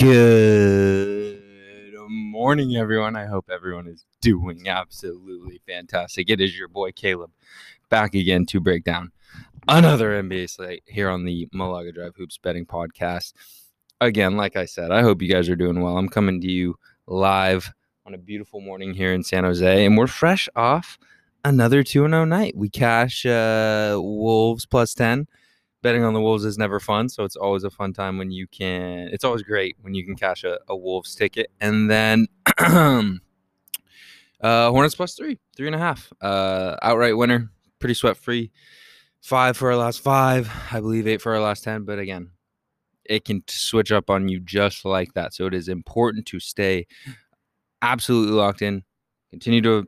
Good morning, everyone. I hope everyone is doing absolutely fantastic. It is your boy Caleb back again to break down another NBA slate here on the Malaga Drive Hoops Betting Podcast. Again, like I said, I hope you guys are doing well. I'm coming to you live on a beautiful morning here in San Jose, and we're fresh off another 2 0 night. We cash uh, Wolves plus 10 betting on the Wolves is never fun, so it's always a fun time when you can. It's always great when you can cash a, a Wolves ticket, and then uh, Hornets plus three, three and a half, uh, outright winner, pretty sweat free. Five for our last five, I believe eight for our last ten. But again, it can switch up on you just like that. So it is important to stay absolutely locked in, continue to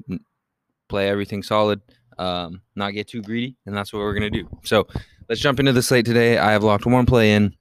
play everything solid, um, not get too greedy, and that's what we're gonna do. So let's jump into the slate today. I have locked one play in.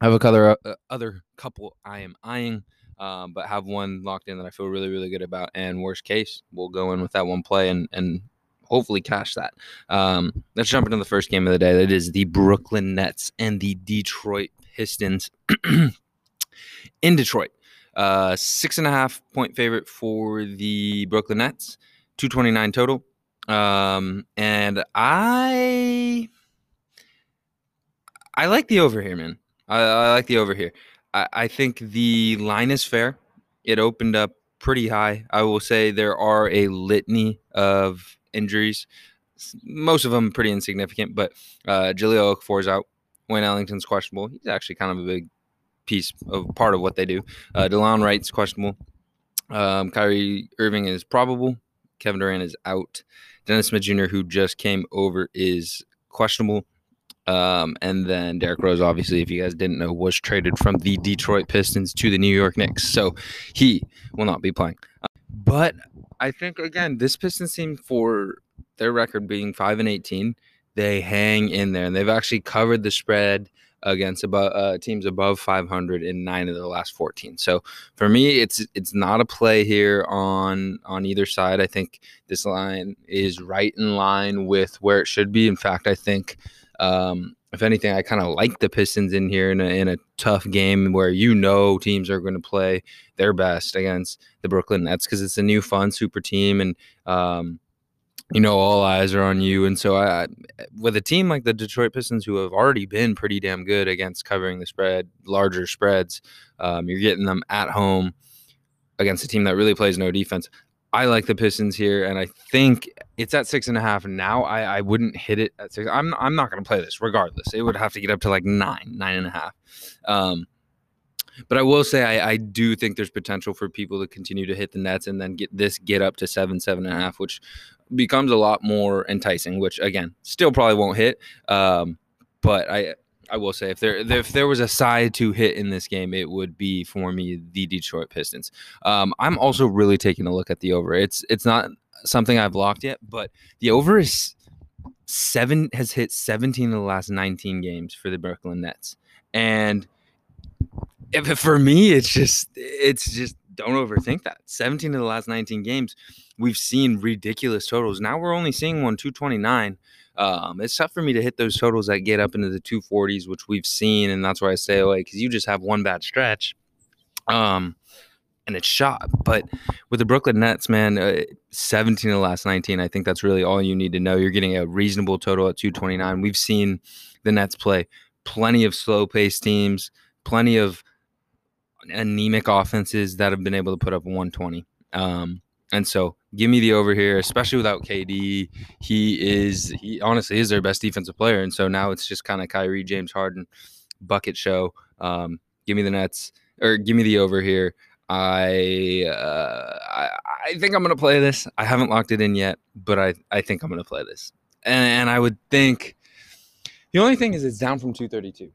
I have a other uh, other couple I am eyeing, um, but have one locked in that I feel really really good about. And worst case, we'll go in with that one play and and hopefully cash that. Um, let's jump into the first game of the day. That is the Brooklyn Nets and the Detroit Pistons in Detroit. Uh, six and a half point favorite for the Brooklyn Nets, 229 total. Um, and I I like the over here, man. I, I like the over here. I, I think the line is fair. It opened up pretty high. I will say there are a litany of injuries. Most of them pretty insignificant, but uh, Jahlil Okafor is out. Wayne Ellington's questionable. He's actually kind of a big piece of part of what they do. Uh, Delon Wright's questionable. Um, Kyrie Irving is probable. Kevin Durant is out. Dennis Smith Jr., who just came over, is questionable. Um, and then Derrick Rose, obviously, if you guys didn't know, was traded from the Detroit Pistons to the New York Knicks. So he will not be playing. but I think, again, this Pistons team, for their record being 5 and 18, they hang in there. And they've actually covered the spread against above, uh, teams above 500 in nine of the last 14. So for me, it's it's not a play here on on either side. I think this line is right in line with where it should be. In fact, I think um, if anything, I kind of like the Pistons in here in a, in a tough game where you know teams are going to play their best against the Brooklyn Nets because it's a new fun super team and um, you know all eyes are on you. And so I, with a team like the Detroit Pistons who have already been pretty damn good against covering the spread, larger spreads, um, you're getting them at home against a team that really plays no defense. I like the Pistons here, and I think it's at six and a half now. I, I wouldn't hit it at six. I'm I'm not going to play this regardless. It would have to get up to like nine, nine and a half. Um, but I will say I, I do think there's potential for people to continue to hit the nets and then get this get up to seven, seven and a half, which becomes a lot more enticing. Which again, still probably won't hit. Um, but I I will say if there if there was a side to hit in this game, it would be for me the Detroit Pistons. Um, I'm also really taking a look at the over. It's it's not something I've locked yet, but the over is seven has hit 17 of the last 19 games for the Brooklyn Nets, and if for me, it's just it's just don't overthink that. 17 of the last 19 games, we've seen ridiculous totals. Now we're only seeing one 229. Um, it's tough for me to hit those totals that get up into the 240s, which we've seen, and that's why I stay away because you just have one bad stretch. Um, and it's shot. But with the Brooklyn Nets, man, uh, 17 of the last 19, I think that's really all you need to know. You're getting a reasonable total at 229. We've seen the Nets play plenty of slow paced teams, plenty of anemic offenses that have been able to put up 120. Um, and so give me the over here, especially without KD. He is he honestly is their best defensive player. And so now it's just kind of Kyrie, James Harden, bucket show. Um, give me the Nets or give me the over here. I, uh, I I think I'm gonna play this. I haven't locked it in yet, but I I think I'm gonna play this. And, and I would think the only thing is it's down from 232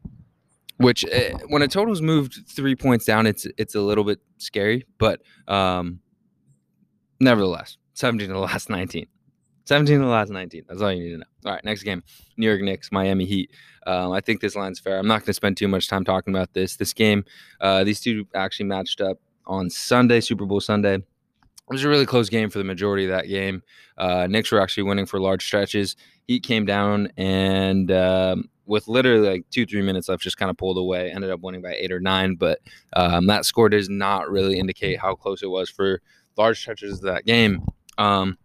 which uh, when a total's moved three points down, it's it's a little bit scary, but um, nevertheless, 17 to the last 19. 17 of the last 19. That's all you need to know. All right, next game New York Knicks, Miami Heat. Um, I think this line's fair. I'm not going to spend too much time talking about this. This game, uh, these two actually matched up on Sunday, Super Bowl Sunday. it was a really close game for the majority of that game. Uh, Knicks were actually winning for large stretches. Heat came down and um, with literally like two three minutes left, just kind of pulled away. Ended up winning by eight or nine, but um, that score does not really indicate how close it was for large stretches of that game. Um,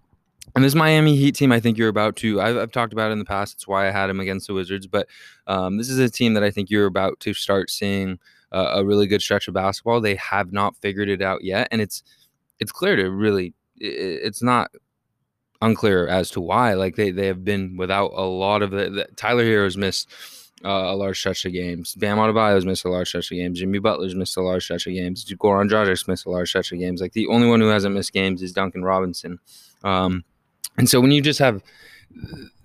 and this Miami Heat team, I think you're about to. I've, I've, talked about it in the past. It's why I had him against the Wizards. But um, this is a team that I think you're about to start seeing uh, a really good stretch of basketball. They have not figured it out yet, and it's it's clear to really. It's not unclear as to why. Like they they have been without a lot of the, the Tyler Herro's missed uh, a large stretch of games. Bam Adebayo's missed a large stretch of games. Jimmy Butler's missed a large stretch of games. Goran Dragic's missed a large stretch of games. Like the only one who hasn't missed games is Duncan Robinson. Um, and so when you just have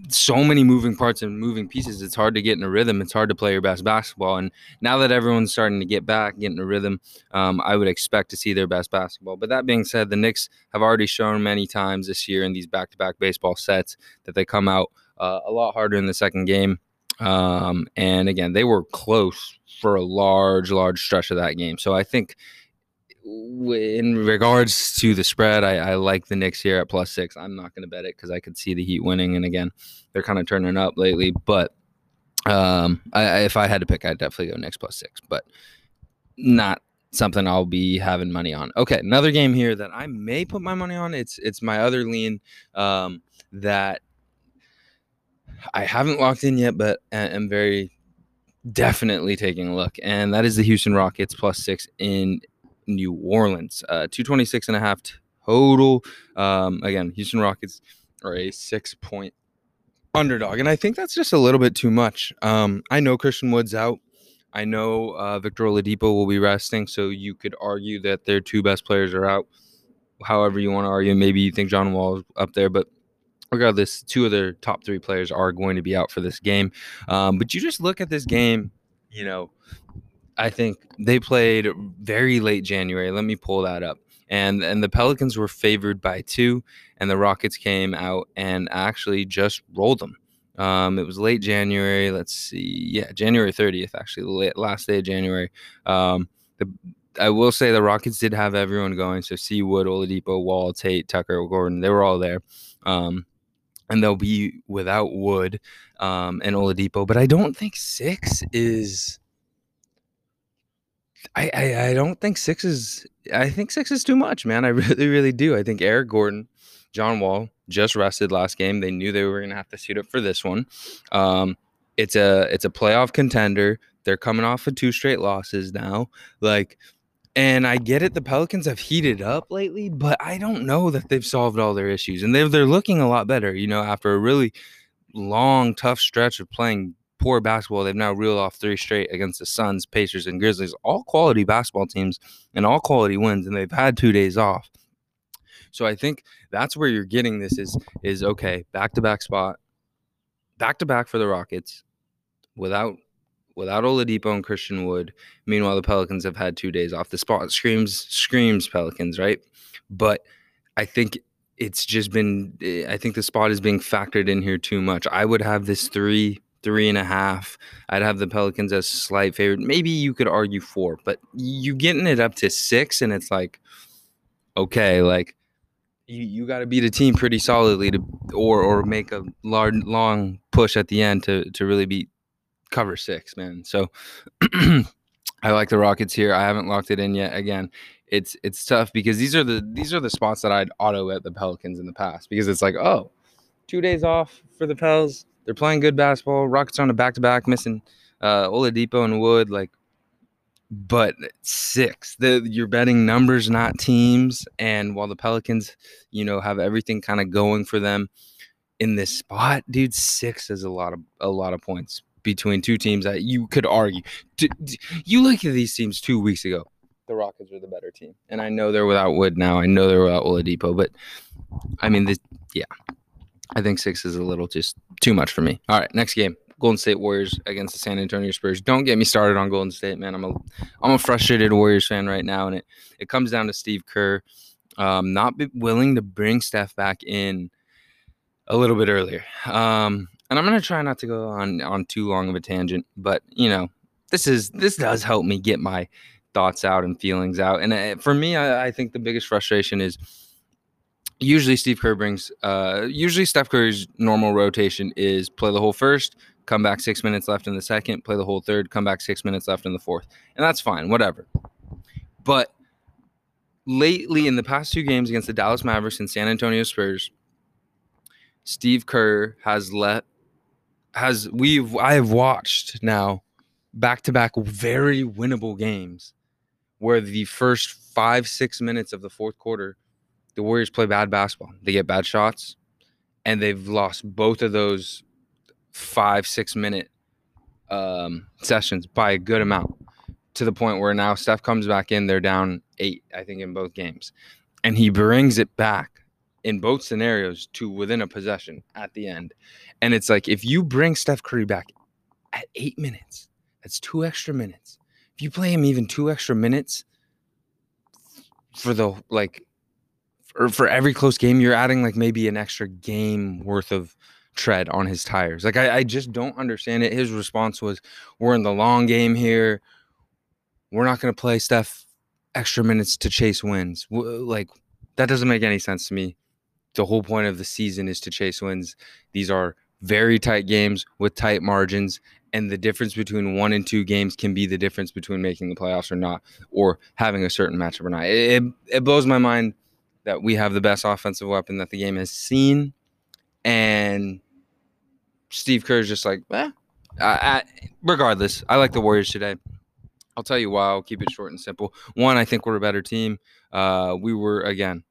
so many moving parts and moving pieces, it's hard to get in a rhythm. It's hard to play your best basketball. And now that everyone's starting to get back, get in a rhythm, um, I would expect to see their best basketball. But that being said, the Knicks have already shown many times this year in these back to back baseball sets that they come out uh, a lot harder in the second game. Um, and again, they were close for a large, large stretch of that game. So I think in regards to the spread, I, I, like the Knicks here at plus six. I'm not going to bet it because I could see the Heat winning, and again, they're kind of turning up lately. But um, I, if I had to pick, I'd definitely go Knicks plus six, but not something I'll be having money on. Okay, another game here that I may put my money on. It's it's my other lean um, that I haven't locked in yet, but I am very definitely taking a look, and that is the Houston Rockets plus six in New Orleans. Uh, 226 and a half total. Um, again, Houston Rockets are a six point underdog. And I think that's just a little bit too much. Um, I know Christian Wood's out. I know uh, Victor Oladipo will be resting, so you could argue that their two best players are out. However, you want to argue, maybe you think John Wall is up there, but regardless, two of their top three players are going to be out for this game. Um, but you just look at this game, you know, I think they played very late January. Let me pull that up. And and the Pelicans were favored by two, and the Rockets came out and actually just rolled them. Um, it was late January. Let's see, yeah, January 30th, actually, last day of January. Um, the I will say the Rockets did have everyone going. So C Wood, Oladipo, Wall, Tate, Tucker, Gordon, they were all there. Um, and they'll be without Wood um, and Oladipo. But I don't think six is I, I, I don't think six is. I think six is too much, man. I really really do. I think Eric Gordon, John Wall just rested last game. They knew they were going to have to suit up for this one. Um, it's a it's a playoff contender. They're coming off of two straight losses now. Like, and I get it. The Pelicans have heated up lately, but I don't know that they've solved all their issues, and they're they're looking a lot better. You know, after a really long, tough stretch of playing poor basketball. They've now reeled off three straight against the Suns, Pacers, and Grizzlies, all quality basketball teams and all quality wins, and they've had two days off. So I think that's where you're getting this is is okay, back to back spot, back to back for the Rockets, without without Oladipo and Christian Wood. Meanwhile, the Pelicans have had two days off. The spot screams screams Pelicans, right? But I think it's just been eh, I think the spot is being factored in here too much. I would have this three three and a half. I'd have the Pelicans as slight favorite. Maybe you could argue four, but you getting it up to six, and it's like, okay, like you, you got to beat a team pretty solidly to, or or make a large long push at the end to to really beat cover six, man. So I like the Rockets here. I haven't locked it in yet. Again, it's it's tough because these are the these are the spots that I'd auto at the Pelicans in the past because it's like, oh, two days off for the Pels they're playing good basketball. Rockets on a back to back, missing uh, Oladipo and Wood. Like, but six, the you're betting numbers, not teams. And while the Pelicans, you know, have everything kind of going for them in this spot, dude, six is a lot of a lot of points between two teams that you could argue. You look at these teams two weeks ago. The Rockets were the better team, and I know they're without Wood now. I know they're without Oladipo, but I mean, this, yeah, I think six is a little just too much for me. All right, next game. Golden State Warriors against the San Antonio Spurs. Don't get me started on Golden State, man. I'm a I'm a frustrated Warriors fan right now, and it it comes down to Steve Kerr um, not willing to bring Steph back in a little bit earlier. Um, and I'm gonna try not to go on on too long of a tangent, but you know, this is this does help me get my thoughts out and feelings out. And uh, for me, I, I think the biggest frustration is usually Steve Kerr brings. Uh, usually Steph Curry's normal rotation is play the whole first, come back six minutes left in the second, play the whole third, come back six minutes left in the fourth, and that's fine, whatever. But lately, in the past two games against the Dallas Mavericks and San Antonio Spurs, Steve Kerr has let has we've I have watched now back to back very winnable games where the first five six minutes of the fourth quarter the Warriors play bad basketball. They get bad shots, and they've lost both of those five, six minute um, sessions by a good amount to the point where now Steph comes back in. They're down eight, I think, in both games. And he brings it back in both scenarios to within a possession at the end. And it's like if you bring Steph Curry back at eight minutes, that's two extra minutes. If you play him even two extra minutes for the like or for every close game, you're adding like maybe an extra game worth of tread on his tires. Like I, I just don't understand it. His response was, "We're in the long game here. We're not going to play Steph extra minutes to chase wins." Like that doesn't make any sense to me. The whole point of the season is to chase wins. These are very tight games with tight margins, and the difference between one and two games can be the difference between making the playoffs or not, or having a certain matchup or not. It, it, blows my mind that we have the best offensive weapon that the game has seen, and Steve Kerr is just like, eh. Regardless, I like the Warriors today. I'll tell you why. I'll keep it short and simple. One, I think we're a better team. Uh, we were again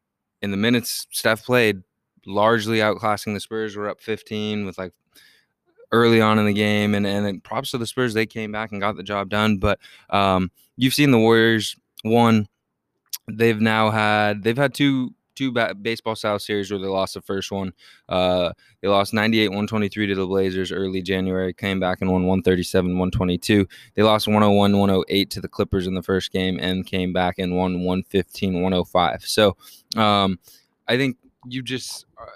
in the minutes Steph played, largely outclassing the Spurs. We're up 15 with like early on in the game, and and props to the Spurs. They came back and got the job done. But um, you've seen the Warriors. One, they've now had they've had two two baseball style series where they lost the first one. Uh, they lost 98 123 to the Blazers early January, came back and won 137 122. They lost 101 108 to the Clippers in the first game and came back and won 115 105. So um, I think you just. Uh,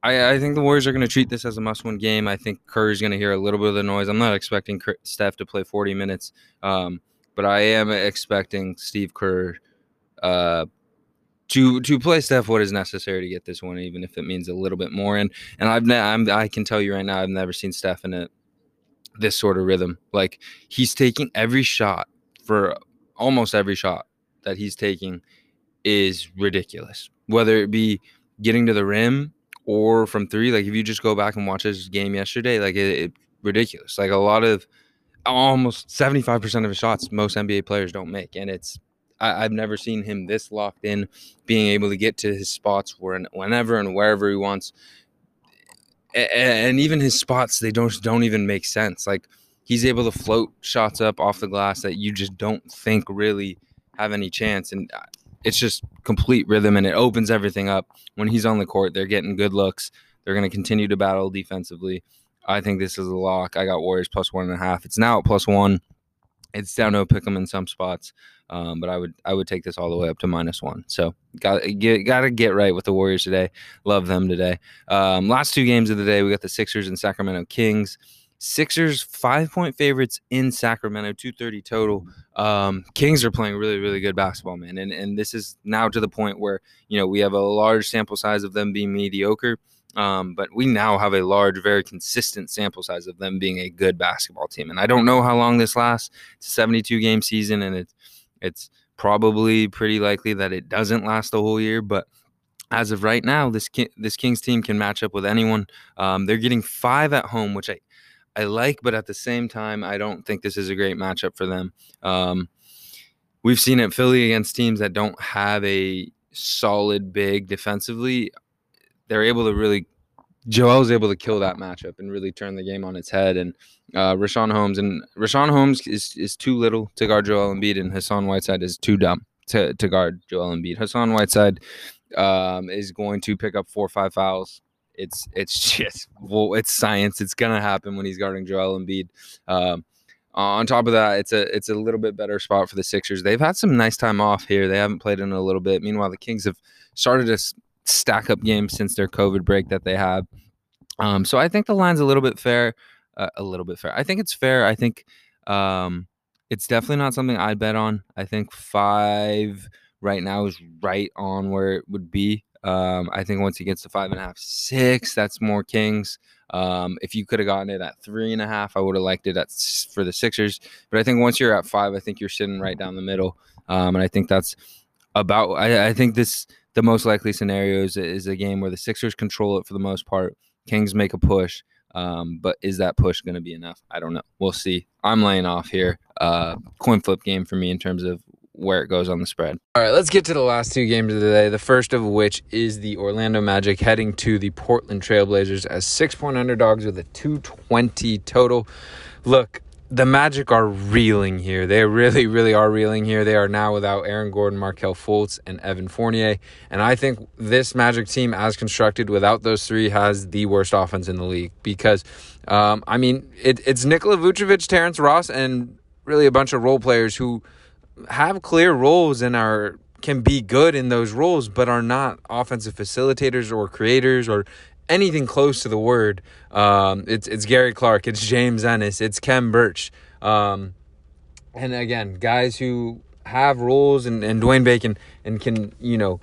I, I think the Warriors are going to treat this as a must-win game. I think Curry's going to hear a little bit of the noise. I'm not expecting Steph to play 40 minutes, um, but I am expecting Steve Kerr uh, to to play Steph what is necessary to get this one, even if it means a little bit more. And and I've ne- I'm, I can tell you right now, I've never seen Steph in a this sort of rhythm. Like he's taking every shot for almost every shot that he's taking is ridiculous. Whether it be getting to the rim or from three, like if you just go back and watch his game yesterday, like it, it ridiculous. Like a lot of almost 75% of his shots most NBA players don't make. And it's I, have never seen him this locked in, being able to get to his spots whenever and wherever he wants. And even his spots, they don't don't even make sense. Like he's able to float shots up off the glass that you just don't think really have any chance. And uh, it's just complete rhythm and it opens everything up. When he's on the court, they're getting good looks. They're going to continue to battle defensively. I think this is a lock. I got Warriors plus one and a half. It's now at plus one. It's down to a pick 'em in some spots. Um, but I would I would take this all the way up to minus one. So got got to get right with the Warriors today. Love them today. Um, last two games of the day, we got the Sixers and Sacramento Kings. Sixers five point favorites in Sacramento, two thirty total. Um, Kings are playing really really good basketball, man, and and this is now to the point where you know we have a large sample size of them being mediocre. Um, but we now have a large, very consistent sample size of them being a good basketball team. And I don't know how long this lasts. It's a 72 game season, and it's it's probably pretty likely that it doesn't last the whole year, but as of right now, this this Kings team can match up with anyone. Um, they're getting five at home, which I I like, but at the same time, I don't think this is a great matchup for them. Um, we've seen it Philly against teams that don't have a solid big defensively. They're able to really Joel was able to kill that matchup and really turn the game on its head. And uh, Richaun Holmes and Rashawn Holmes is, is too little to guard Joel Embiid, and Hassan Whiteside is too dumb to, to guard Joel Embiid. Hassan Whiteside um, is going to pick up four or five fouls. It's it's just well, it's science. It's gonna happen when he's guarding Joel Embiid. Um, on top of that, it's a it's a little bit better spot for the Sixers. They've had some nice time off here. They haven't played in a little bit. Meanwhile, the Kings have started to stack up games since their COVID break that they had. Um, so I think the line's a little bit fair. Uh, a little bit fair. I think it's fair. I think um, it's definitely not something I'd bet on. I think five right now is right on where it would be. Um, I think once he gets to five and a half, six, that's more Kings. Um, if you could have gotten it at three and a half, I would have liked it at for the Sixers. But I think once you're at five, I think you're sitting right down the middle, um, and I think that's about. I, I think this the most likely scenario is, is a game where the Sixers control it for the most part. Kings make a push, um, but is that push going to be enough? I don't know. We'll see. I'm laying off here. Uh, coin flip game for me in terms of where it goes on the spread. All right, let's get to the last two games of the day. The first of which is the Orlando Magic heading to the Portland Trailblazers as six point underdogs with a 220 total. Look, the Magic are reeling here. They really, really are reeling here. They are now without Aaron Gordon, Markelle Fultz, and Evan Fournier. And I think this Magic team, as constructed without those three, has the worst offense in the league. Because, um, I mean, it, it's Nikola Vucevic, Terrence Ross, and really a bunch of role players who have clear roles and are can be good in those roles, but are not offensive facilitators or creators or anything close to the word. Um, it's it's Gary Clark, it's James Ennis, it's Khem Birch, um, and again, guys who have roles and, and Dwayne Bacon and can you know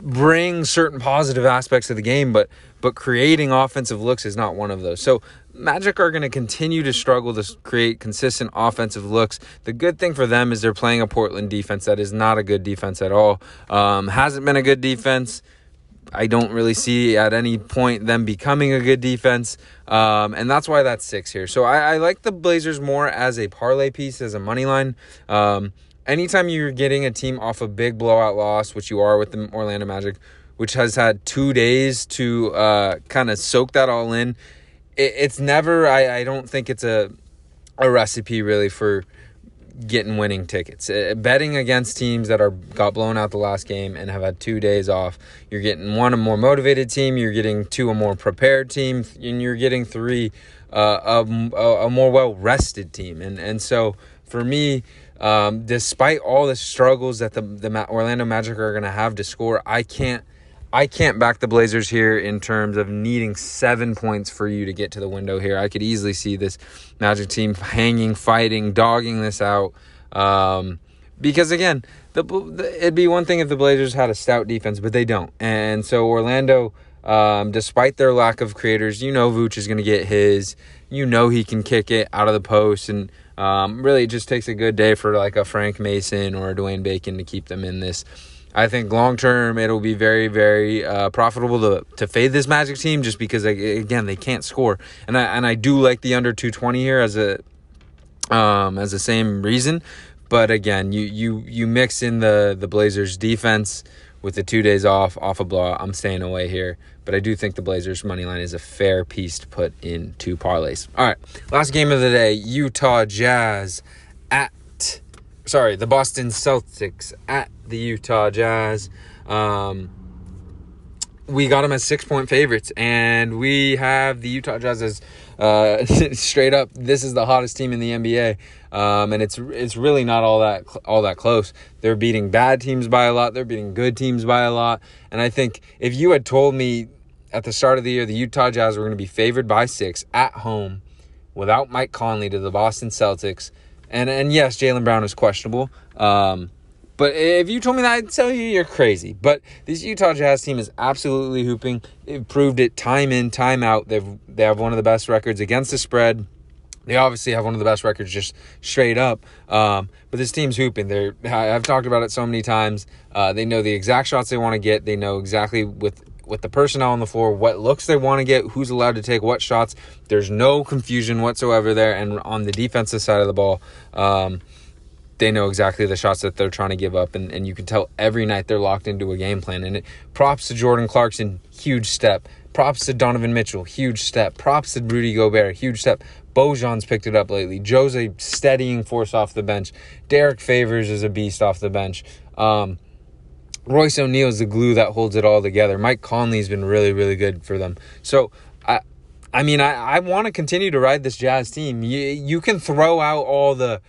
bring certain positive aspects of the game, but but creating offensive looks is not one of those. So Magic are going to continue to struggle to create consistent offensive looks. The good thing for them is they're playing a Portland defense that is not a good defense at all. Um, hasn't been a good defense. I don't really see at any point them becoming a good defense. Um, and that's why that's six here. So I, I, like the Blazers more as a parlay piece, as a money line. Um, anytime you're getting a team off a big blowout loss, which you are with the Orlando Magic, which has had two days to uh, kind of soak that all in, it, it's never, I, I don't think it's a, a recipe really for getting winning tickets. Uh, betting against teams that are got blown out the last game and have had two days off, you're getting one a more motivated team, you're getting two a more prepared team, and you're getting three uh, a, a more well rested team. And and so for me. Um, despite all the struggles that the, the Orlando Magic are going to have to score, I can't I can't back the Blazers here in terms of needing seven points for you to get to the window here. I could easily see this Magic team hanging, fighting, dogging this out. Um, because again, the, the, it'd be one thing if the Blazers had a stout defense, but they don't. And so Orlando, um, despite their lack of creators, you know Vooch is going to get his. You know he can kick it out of the post, and um, really it just takes a good day for like a Frank Mason or a Dwayne Bacon to keep them in this I think long term it'll be very, very uh, profitable to, to fade this Magic team just because again they can't score, and I and I do like the under two twenty here as a um, as the same reason, but again you you you mix in the the Blazers defense with the two days off off a blowout. I'm staying away here, but I do think the Blazers money line is a fair piece to put in two parlays. All right, last game of the day: Utah Jazz at sorry, the Boston Celtics at the Utah Jazz. Um, we got them as six point favorites, and we have the Utah Jazz as uh, straight up. This is the hottest team in the NBA, um, and it's it's really not all that all that close. They're beating bad teams by a lot. They're beating good teams by a lot. And I think if you had told me at the start of the year the Utah Jazz were going to be favored by six at home without Mike Conley to the Boston Celtics and and yes, Jaylen Brown is questionable. Um, but if you told me that, I'd tell you you're crazy. But this Utah Jazz team is absolutely hooping. They've proved it time in, time out. They've they have one of the best records against the spread. They obviously have one of the best records just straight up. Um, but this team's hooping. They're I've talked about it so many times. Uh, they know the exact shots they want to get. They know exactly with with the personnel on the floor, what looks they want to get, who's allowed to take what shots. There's no confusion whatsoever there. And on the defensive side of the ball, um, they know exactly the shots that they're trying to give up. And, and you can tell every night they're locked into a game plan. And it, props to Jordan Clarkson, huge step. Props to Donovan Mitchell, huge step. Props to Rudy Gobert, huge step. Bojan's picked it up lately. Joe's a steadying force off the bench. Derrick Favors is a beast off the bench. Um, Royce O'Neale is the glue that holds it all together. Mike Conley's been really, really good for them. So I, I mean, I, I want to continue to ride this Jazz team. You, you can throw out all the,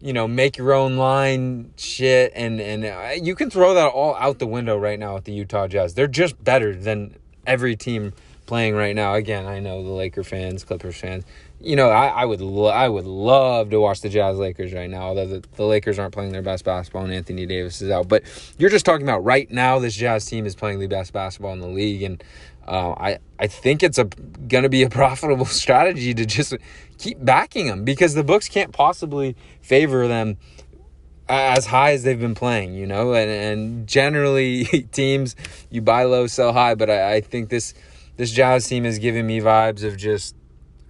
you know, make your own line shit, and and uh, you can throw that all out the window right now with the Utah Jazz. They're just better than every team playing right now. Again, I know the Laker fans, Clippers fans, you know, I, I would lo- I would love to watch the Jazz Lakers right now, although the, the Lakers aren't playing their best basketball and Anthony Davis is out. But you're just talking about right now, this Jazz team is playing the best basketball in the league, and uh, I I think it's a gonna be a profitable strategy to just keep backing them because the books can't possibly favor them as high as they've been playing, you know, and and generally teams you buy low, sell high, but I, I think this this Jazz team is giving me vibes of just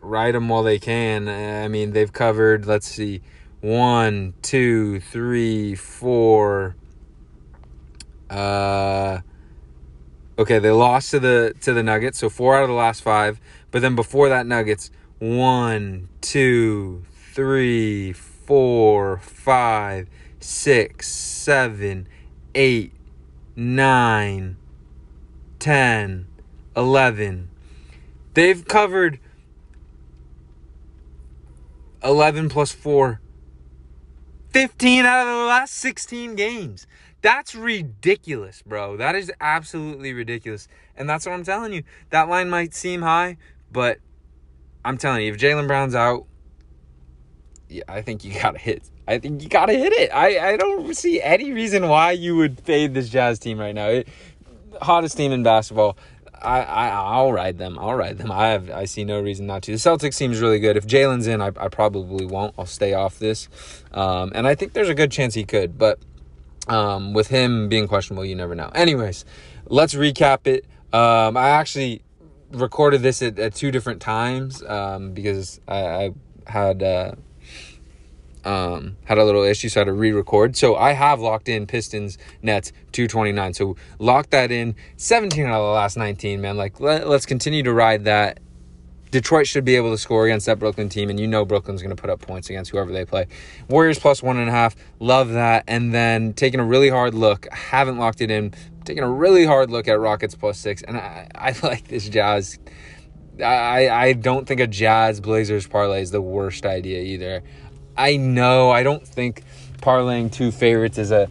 ride them while they can. I mean, they've covered, let's see, one, two, three, four. Uh, okay, they lost to the to the Nuggets, so four out of the last five. But then before that, Nuggets one, two, three, four, five, six, seven, eight, nine, ten, eleven. They've covered 11 plus 4. 15 out of the last 16 games. That's ridiculous, bro. That is absolutely ridiculous. And that's what I'm telling you. That line might seem high, but I'm telling you, if Jaylen Brown's out, yeah, I think you gotta hit. I think you gotta hit it. I, I don't see any reason why you would fade this Jazz team right now. It, hottest team in basketball. I, I I'll ride them. I'll ride them. I have I see no reason not to. The Celtics seems really good. If Jaylen's in, I, I probably won't. I'll stay off this, um, and I think there's a good chance he could. But um, with him being questionable, you never know. Anyways, let's recap it. Um, I actually recorded this at, at two different times um, because I, I had. Uh, um, had a little issue, so I had to re-record. So I have locked in Pistons Nets 229. So lock that in. 17 out of the last 19, man. Like let, let's continue to ride that. Detroit should be able to score against that Brooklyn team, and you know Brooklyn's going to put up points against whoever they play. Warriors plus one and a half, love that. And then taking a really hard look, haven't locked it in, taking a really hard look at Rockets plus six, and I, I like this Jazz. I I don't think a Jazz Blazers parlay is the worst idea either. I know I don't think parlaying two favorites is a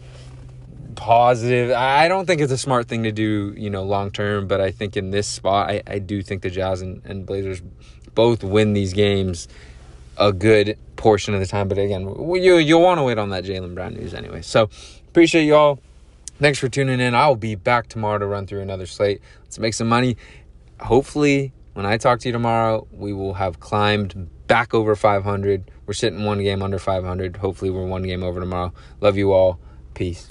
positive. I don't think it's a smart thing to do, you know, long term. But I think in this spot, I, I do think the Jazz and, and Blazers both win these games a good portion of the time. But again, you you'll want to wait on that Jaylen Brown news anyway. So appreciate you all. Thanks for tuning in. I'll be back tomorrow to run through another slate. Let's make some money. Hopefully, when I talk to you tomorrow, we will have climbed back over 500. We're sitting one game under 500. Hopefully, we're one game over tomorrow. Love you all. Peace.